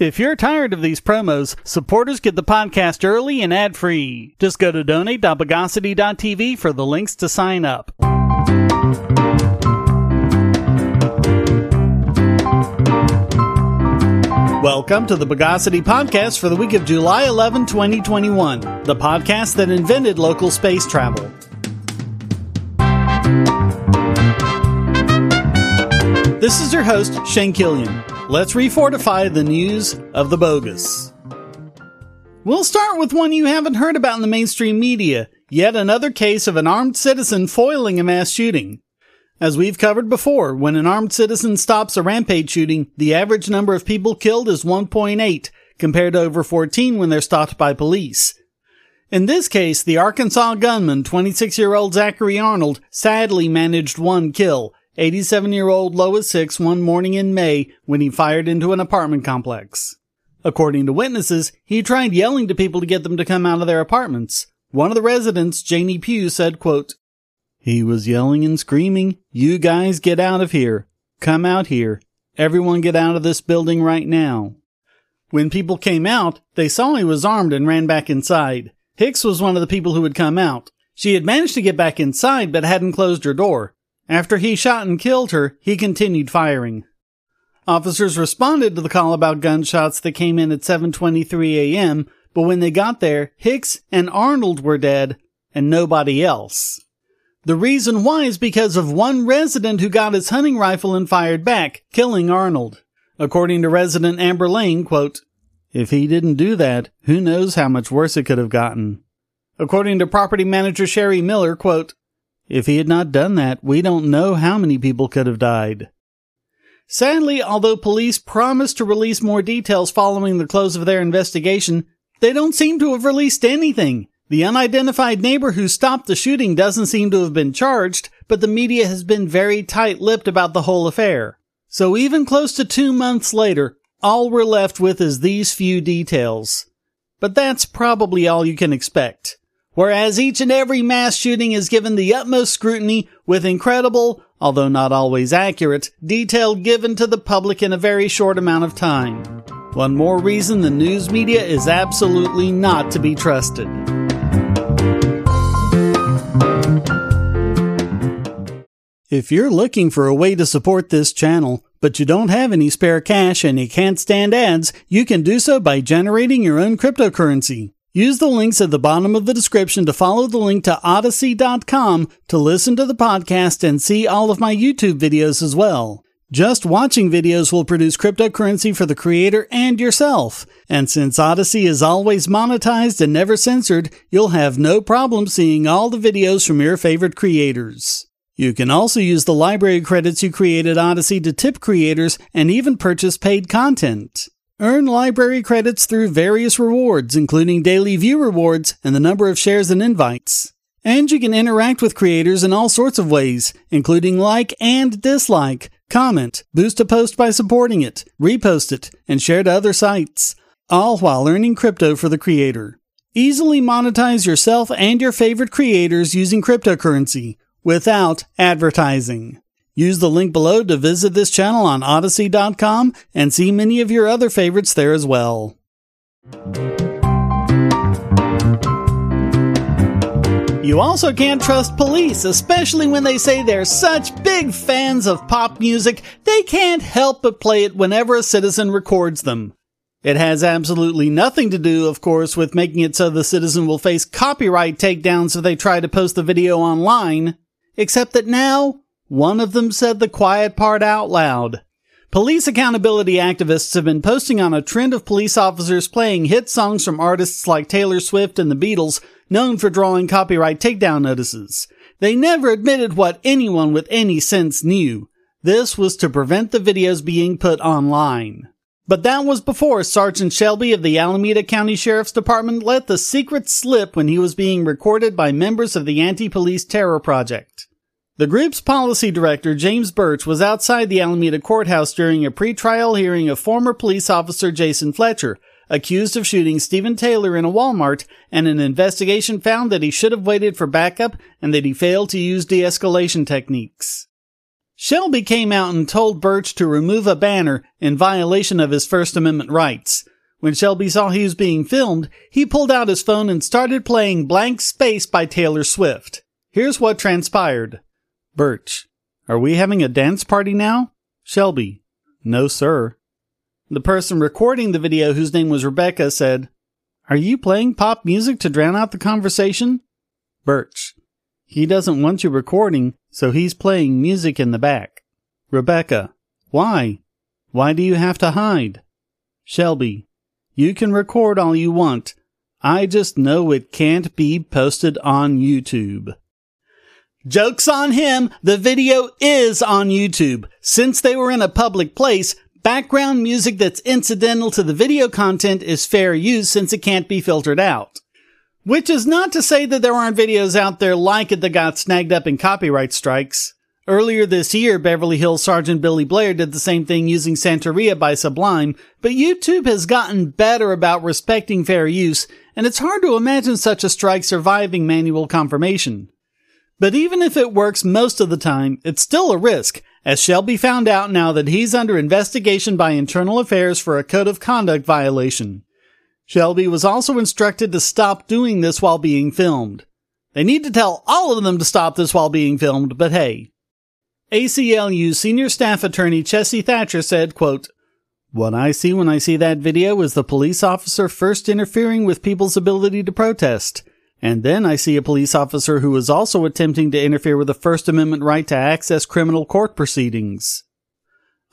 If you're tired of these promos, supporters get the podcast early and ad free. Just go to donate.bogosity.tv for the links to sign up. Welcome to the Bogosity Podcast for the week of July 11, 2021, the podcast that invented local space travel. This is your host, Shane Killian. Let's refortify the news of the bogus. We'll start with one you haven't heard about in the mainstream media yet another case of an armed citizen foiling a mass shooting. As we've covered before, when an armed citizen stops a rampage shooting, the average number of people killed is 1.8, compared to over 14 when they're stopped by police. In this case, the Arkansas gunman, 26 year old Zachary Arnold, sadly managed one kill, 87 year old Lois Hicks one morning in May when he fired into an apartment complex. According to witnesses, he tried yelling to people to get them to come out of their apartments. One of the residents, Janie Pugh, said, quote, He was yelling and screaming, You guys get out of here. Come out here. Everyone get out of this building right now. When people came out, they saw he was armed and ran back inside. Hicks was one of the people who had come out. She had managed to get back inside but hadn't closed her door. After he shot and killed her, he continued firing. Officers responded to the call about gunshots that came in at 7:23 a.m., but when they got there, Hicks and Arnold were dead and nobody else. The reason why is because of one resident who got his hunting rifle and fired back, killing Arnold. According to resident Amber Lane, quote, if he didn't do that, who knows how much worse it could have gotten. According to property manager Sherry Miller, quote, if he had not done that, we don't know how many people could have died. Sadly, although police promised to release more details following the close of their investigation, they don't seem to have released anything. The unidentified neighbor who stopped the shooting doesn't seem to have been charged, but the media has been very tight lipped about the whole affair. So even close to two months later, all we're left with is these few details. But that's probably all you can expect whereas each and every mass shooting is given the utmost scrutiny with incredible, although not always accurate, detail given to the public in a very short amount of time. One more reason the news media is absolutely not to be trusted. If you're looking for a way to support this channel, but you don't have any spare cash and you can't stand ads, you can do so by generating your own cryptocurrency. Use the links at the bottom of the description to follow the link to Odysee.com to listen to the podcast and see all of my YouTube videos as well. Just watching videos will produce cryptocurrency for the creator and yourself. And since Odysee is always monetized and never censored, you'll have no problem seeing all the videos from your favorite creators. You can also use the library credits you created Odysee to tip creators and even purchase paid content. Earn library credits through various rewards, including daily view rewards and the number of shares and invites. And you can interact with creators in all sorts of ways, including like and dislike, comment, boost a post by supporting it, repost it, and share to other sites, all while earning crypto for the creator. Easily monetize yourself and your favorite creators using cryptocurrency without advertising. Use the link below to visit this channel on Odysee.com and see many of your other favorites there as well. You also can't trust police, especially when they say they're such big fans of pop music, they can't help but play it whenever a citizen records them. It has absolutely nothing to do, of course, with making it so the citizen will face copyright takedowns if they try to post the video online, except that now one of them said the quiet part out loud. Police accountability activists have been posting on a trend of police officers playing hit songs from artists like Taylor Swift and the Beatles, known for drawing copyright takedown notices. They never admitted what anyone with any sense knew. This was to prevent the videos being put online. But that was before Sergeant Shelby of the Alameda County Sheriff's Department let the secret slip when he was being recorded by members of the Anti-Police Terror Project. The group's policy director, James Burch, was outside the Alameda courthouse during a pretrial hearing of former police officer Jason Fletcher, accused of shooting Stephen Taylor in a Walmart, and an investigation found that he should have waited for backup and that he failed to use de-escalation techniques. Shelby came out and told Burch to remove a banner in violation of his First Amendment rights. When Shelby saw he was being filmed, he pulled out his phone and started playing Blank Space by Taylor Swift. Here's what transpired. Burch, are we having a dance party now? Shelby, no sir. The person recording the video, whose name was Rebecca, said, Are you playing pop music to drown out the conversation? Burch, he doesn't want you recording, so he's playing music in the back. Rebecca, why? Why do you have to hide? Shelby, you can record all you want. I just know it can't be posted on YouTube. Joke's on him. The video is on YouTube. Since they were in a public place, background music that's incidental to the video content is fair use since it can't be filtered out. Which is not to say that there aren't videos out there like it that got snagged up in copyright strikes. Earlier this year, Beverly Hills Sergeant Billy Blair did the same thing using Santeria by Sublime, but YouTube has gotten better about respecting fair use, and it's hard to imagine such a strike surviving manual confirmation. But even if it works most of the time, it's still a risk, as Shelby found out now that he's under investigation by Internal Affairs for a code of conduct violation. Shelby was also instructed to stop doing this while being filmed. They need to tell all of them to stop this while being filmed, but hey, ACLU senior staff attorney Chessie Thacher said, quote, What I see when I see that video is the police officer first interfering with people's ability to protest. And then I see a police officer who is also attempting to interfere with the First Amendment right to access criminal court proceedings.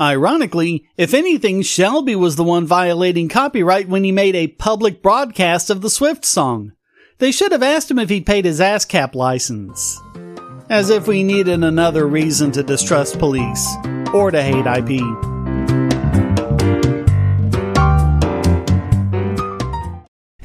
Ironically, if anything, Shelby was the one violating copyright when he made a public broadcast of the Swift song. They should have asked him if he'd paid his ASCAP license. As if we needed another reason to distrust police or to hate IP.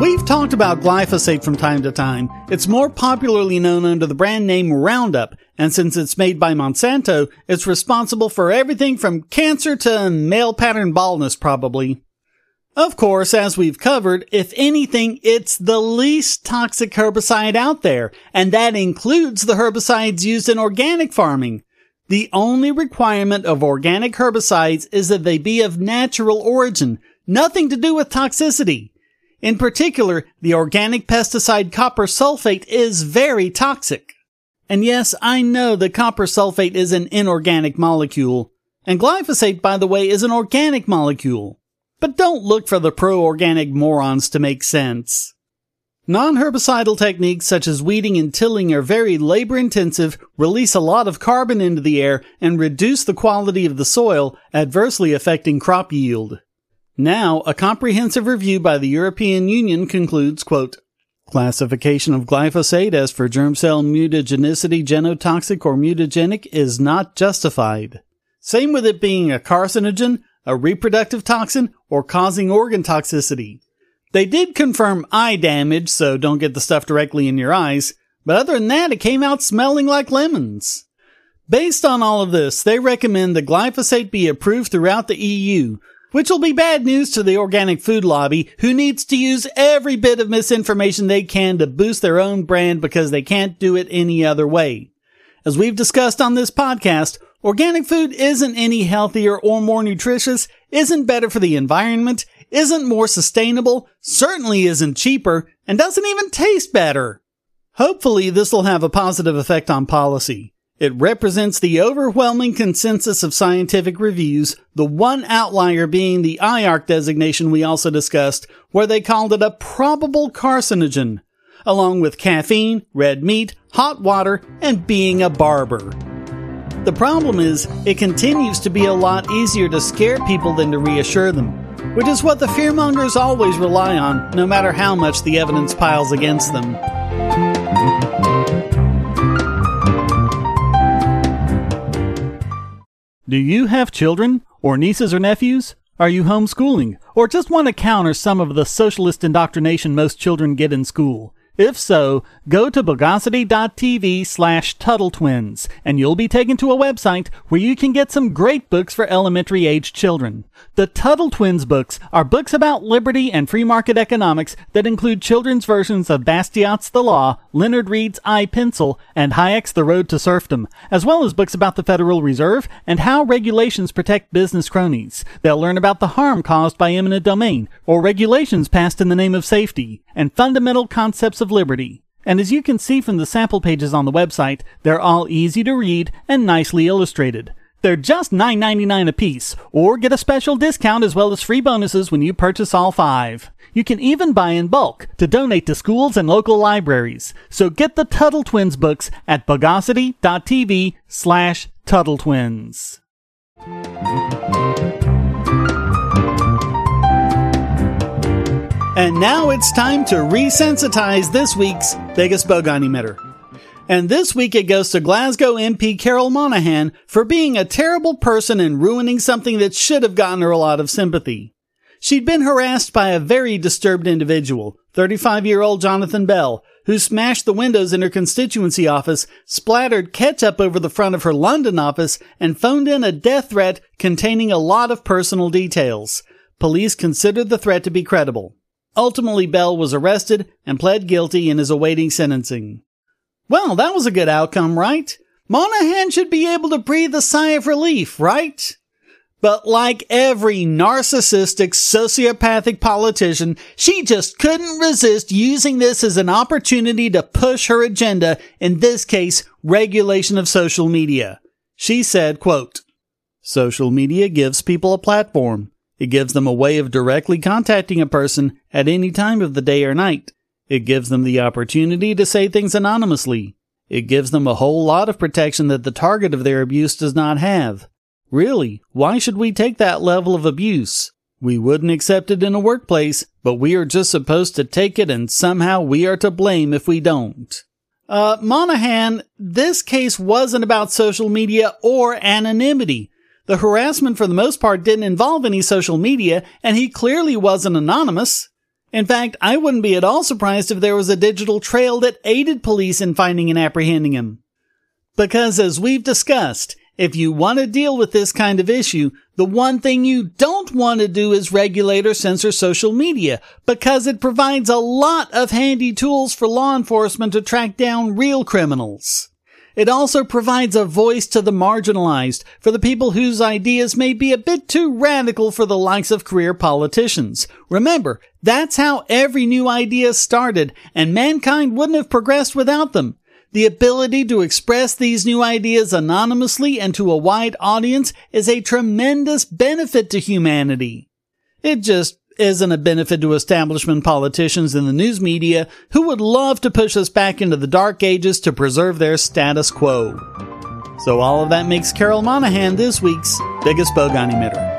We've talked about glyphosate from time to time. It's more popularly known under the brand name Roundup, and since it's made by Monsanto, it's responsible for everything from cancer to male pattern baldness, probably. Of course, as we've covered, if anything, it's the least toxic herbicide out there, and that includes the herbicides used in organic farming. The only requirement of organic herbicides is that they be of natural origin, nothing to do with toxicity. In particular, the organic pesticide copper sulfate is very toxic. And yes, I know that copper sulfate is an inorganic molecule. And glyphosate, by the way, is an organic molecule. But don't look for the pro-organic morons to make sense. Non-herbicidal techniques such as weeding and tilling are very labor intensive, release a lot of carbon into the air, and reduce the quality of the soil, adversely affecting crop yield. Now, a comprehensive review by the European Union concludes, quote, Classification of glyphosate as for germ cell mutagenicity genotoxic or mutagenic is not justified. Same with it being a carcinogen, a reproductive toxin, or causing organ toxicity. They did confirm eye damage, so don't get the stuff directly in your eyes, but other than that, it came out smelling like lemons. Based on all of this, they recommend the glyphosate be approved throughout the EU, which will be bad news to the organic food lobby, who needs to use every bit of misinformation they can to boost their own brand because they can't do it any other way. As we've discussed on this podcast, organic food isn't any healthier or more nutritious, isn't better for the environment, isn't more sustainable, certainly isn't cheaper, and doesn't even taste better. Hopefully this will have a positive effect on policy. It represents the overwhelming consensus of scientific reviews, the one outlier being the IARC designation we also discussed, where they called it a probable carcinogen, along with caffeine, red meat, hot water, and being a barber. The problem is, it continues to be a lot easier to scare people than to reassure them, which is what the fearmongers always rely on, no matter how much the evidence piles against them. Do you have children, or nieces or nephews? Are you homeschooling, or just want to counter some of the socialist indoctrination most children get in school? If so, go to bogosity.tv slash Tuttle Twins, and you'll be taken to a website where you can get some great books for elementary age children. The Tuttle Twins books are books about liberty and free market economics that include children's versions of Bastiat's The Law, Leonard Read's I Pencil, and Hayek's The Road to Serfdom, as well as books about the Federal Reserve and how regulations protect business cronies. They'll learn about the harm caused by eminent domain, or regulations passed in the name of safety, and fundamental concepts of liberty. And as you can see from the sample pages on the website, they're all easy to read and nicely illustrated. They're just $9.99 a piece, or get a special discount as well as free bonuses when you purchase all five. You can even buy in bulk to donate to schools and local libraries. So get the Tuttle Twins books at bogosity.tv slash Tuttle Twins. And now it's time to resensitize this week's biggest bogon emitter. And this week it goes to Glasgow MP Carol Monaghan for being a terrible person and ruining something that should have gotten her a lot of sympathy. She'd been harassed by a very disturbed individual, 35 year old Jonathan Bell, who smashed the windows in her constituency office, splattered ketchup over the front of her London office, and phoned in a death threat containing a lot of personal details. Police considered the threat to be credible. Ultimately, Bell was arrested and pled guilty and is awaiting sentencing. Well, that was a good outcome, right? Monaghan should be able to breathe a sigh of relief, right? But like every narcissistic, sociopathic politician, she just couldn't resist using this as an opportunity to push her agenda, in this case, regulation of social media. She said, quote, Social media gives people a platform. It gives them a way of directly contacting a person at any time of the day or night. It gives them the opportunity to say things anonymously. It gives them a whole lot of protection that the target of their abuse does not have. Really, why should we take that level of abuse? We wouldn't accept it in a workplace, but we are just supposed to take it and somehow we are to blame if we don't. Uh, Monaghan, this case wasn't about social media or anonymity. The harassment for the most part didn't involve any social media, and he clearly wasn't anonymous. In fact, I wouldn't be at all surprised if there was a digital trail that aided police in finding and apprehending him. Because as we've discussed, if you want to deal with this kind of issue, the one thing you don't want to do is regulate or censor social media because it provides a lot of handy tools for law enforcement to track down real criminals. It also provides a voice to the marginalized, for the people whose ideas may be a bit too radical for the likes of career politicians. Remember, that's how every new idea started, and mankind wouldn't have progressed without them. The ability to express these new ideas anonymously and to a wide audience is a tremendous benefit to humanity. It just isn't a benefit to establishment politicians in the news media who would love to push us back into the dark ages to preserve their status quo. So all of that makes Carol Monaghan this week's biggest bogon emitter.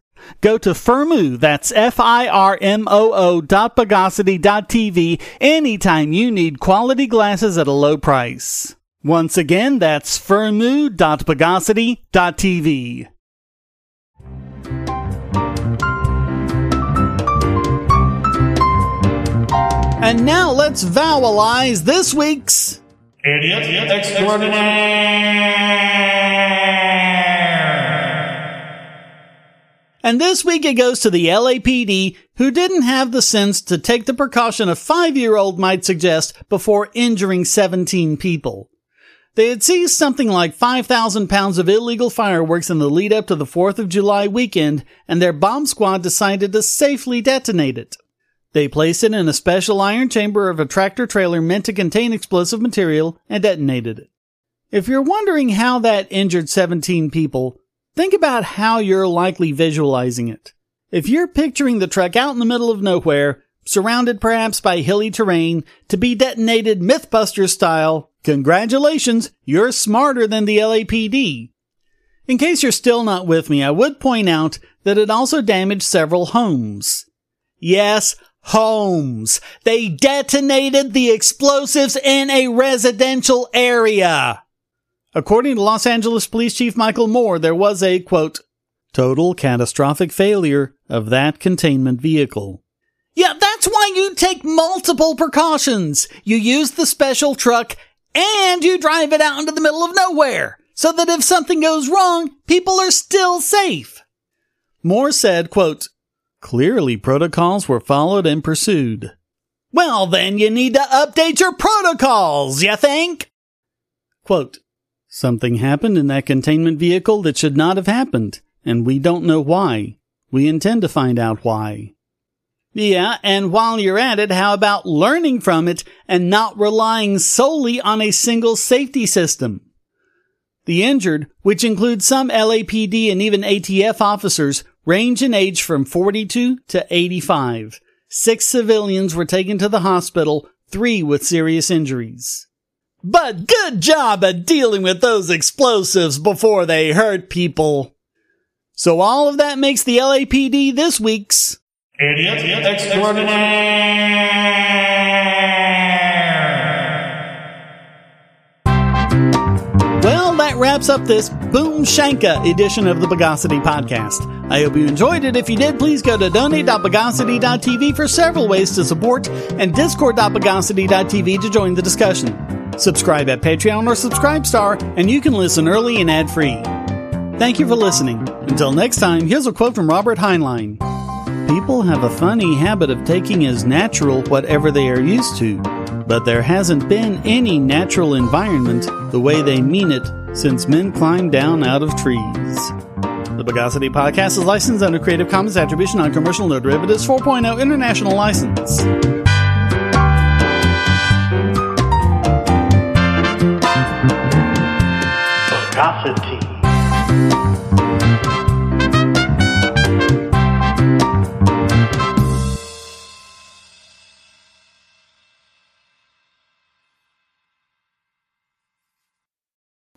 Go to Firmoo, that's F-I-R-M-O-O dot Bogosity dot TV anytime you need quality glasses at a low price. Once again, that's Firmoo dot Bogosity dot TV. And now let's vowelize this week's Idiot extraordinaire. And this week it goes to the LAPD, who didn't have the sense to take the precaution a five year old might suggest before injuring 17 people. They had seized something like 5,000 pounds of illegal fireworks in the lead up to the 4th of July weekend, and their bomb squad decided to safely detonate it. They placed it in a special iron chamber of a tractor trailer meant to contain explosive material and detonated it. If you're wondering how that injured 17 people, think about how you're likely visualizing it. If you're picturing the truck out in the middle of nowhere, surrounded perhaps by hilly terrain, to be detonated Mythbusters style, congratulations, you're smarter than the LAPD. In case you're still not with me, I would point out that it also damaged several homes. Yes, homes. They detonated the explosives in a residential area. According to Los Angeles Police Chief Michael Moore, there was a quote, total catastrophic failure of that containment vehicle. Yeah, that's why you take multiple precautions. You use the special truck and you drive it out into the middle of nowhere so that if something goes wrong, people are still safe. Moore said, quote, Clearly, protocols were followed and pursued. Well, then you need to update your protocols, you think? Quote, Something happened in that containment vehicle that should not have happened, and we don't know why. We intend to find out why. Yeah, and while you're at it, how about learning from it and not relying solely on a single safety system? The injured, which includes some LAPD and even ATF officers, range in age from 42 to 85. Six civilians were taken to the hospital, three with serious injuries. But good job at dealing with those explosives before they hurt people. So all of that makes the LAPD this week's Idiot. Wraps up this Boom Shanka edition of the Bogosity podcast. I hope you enjoyed it. If you did, please go to donate.bogosity.tv for several ways to support and discord.bogosity.tv to join the discussion. Subscribe at Patreon or Subscribestar, and you can listen early and ad free. Thank you for listening. Until next time, here's a quote from Robert Heinlein. People have a funny habit of taking as natural whatever they are used to, but there hasn't been any natural environment the way they mean it since men climbed down out of trees. The Bogosity Podcast is licensed under Creative Commons Attribution Non-Commercial No Derivatives 4.0 International License. Bogosity.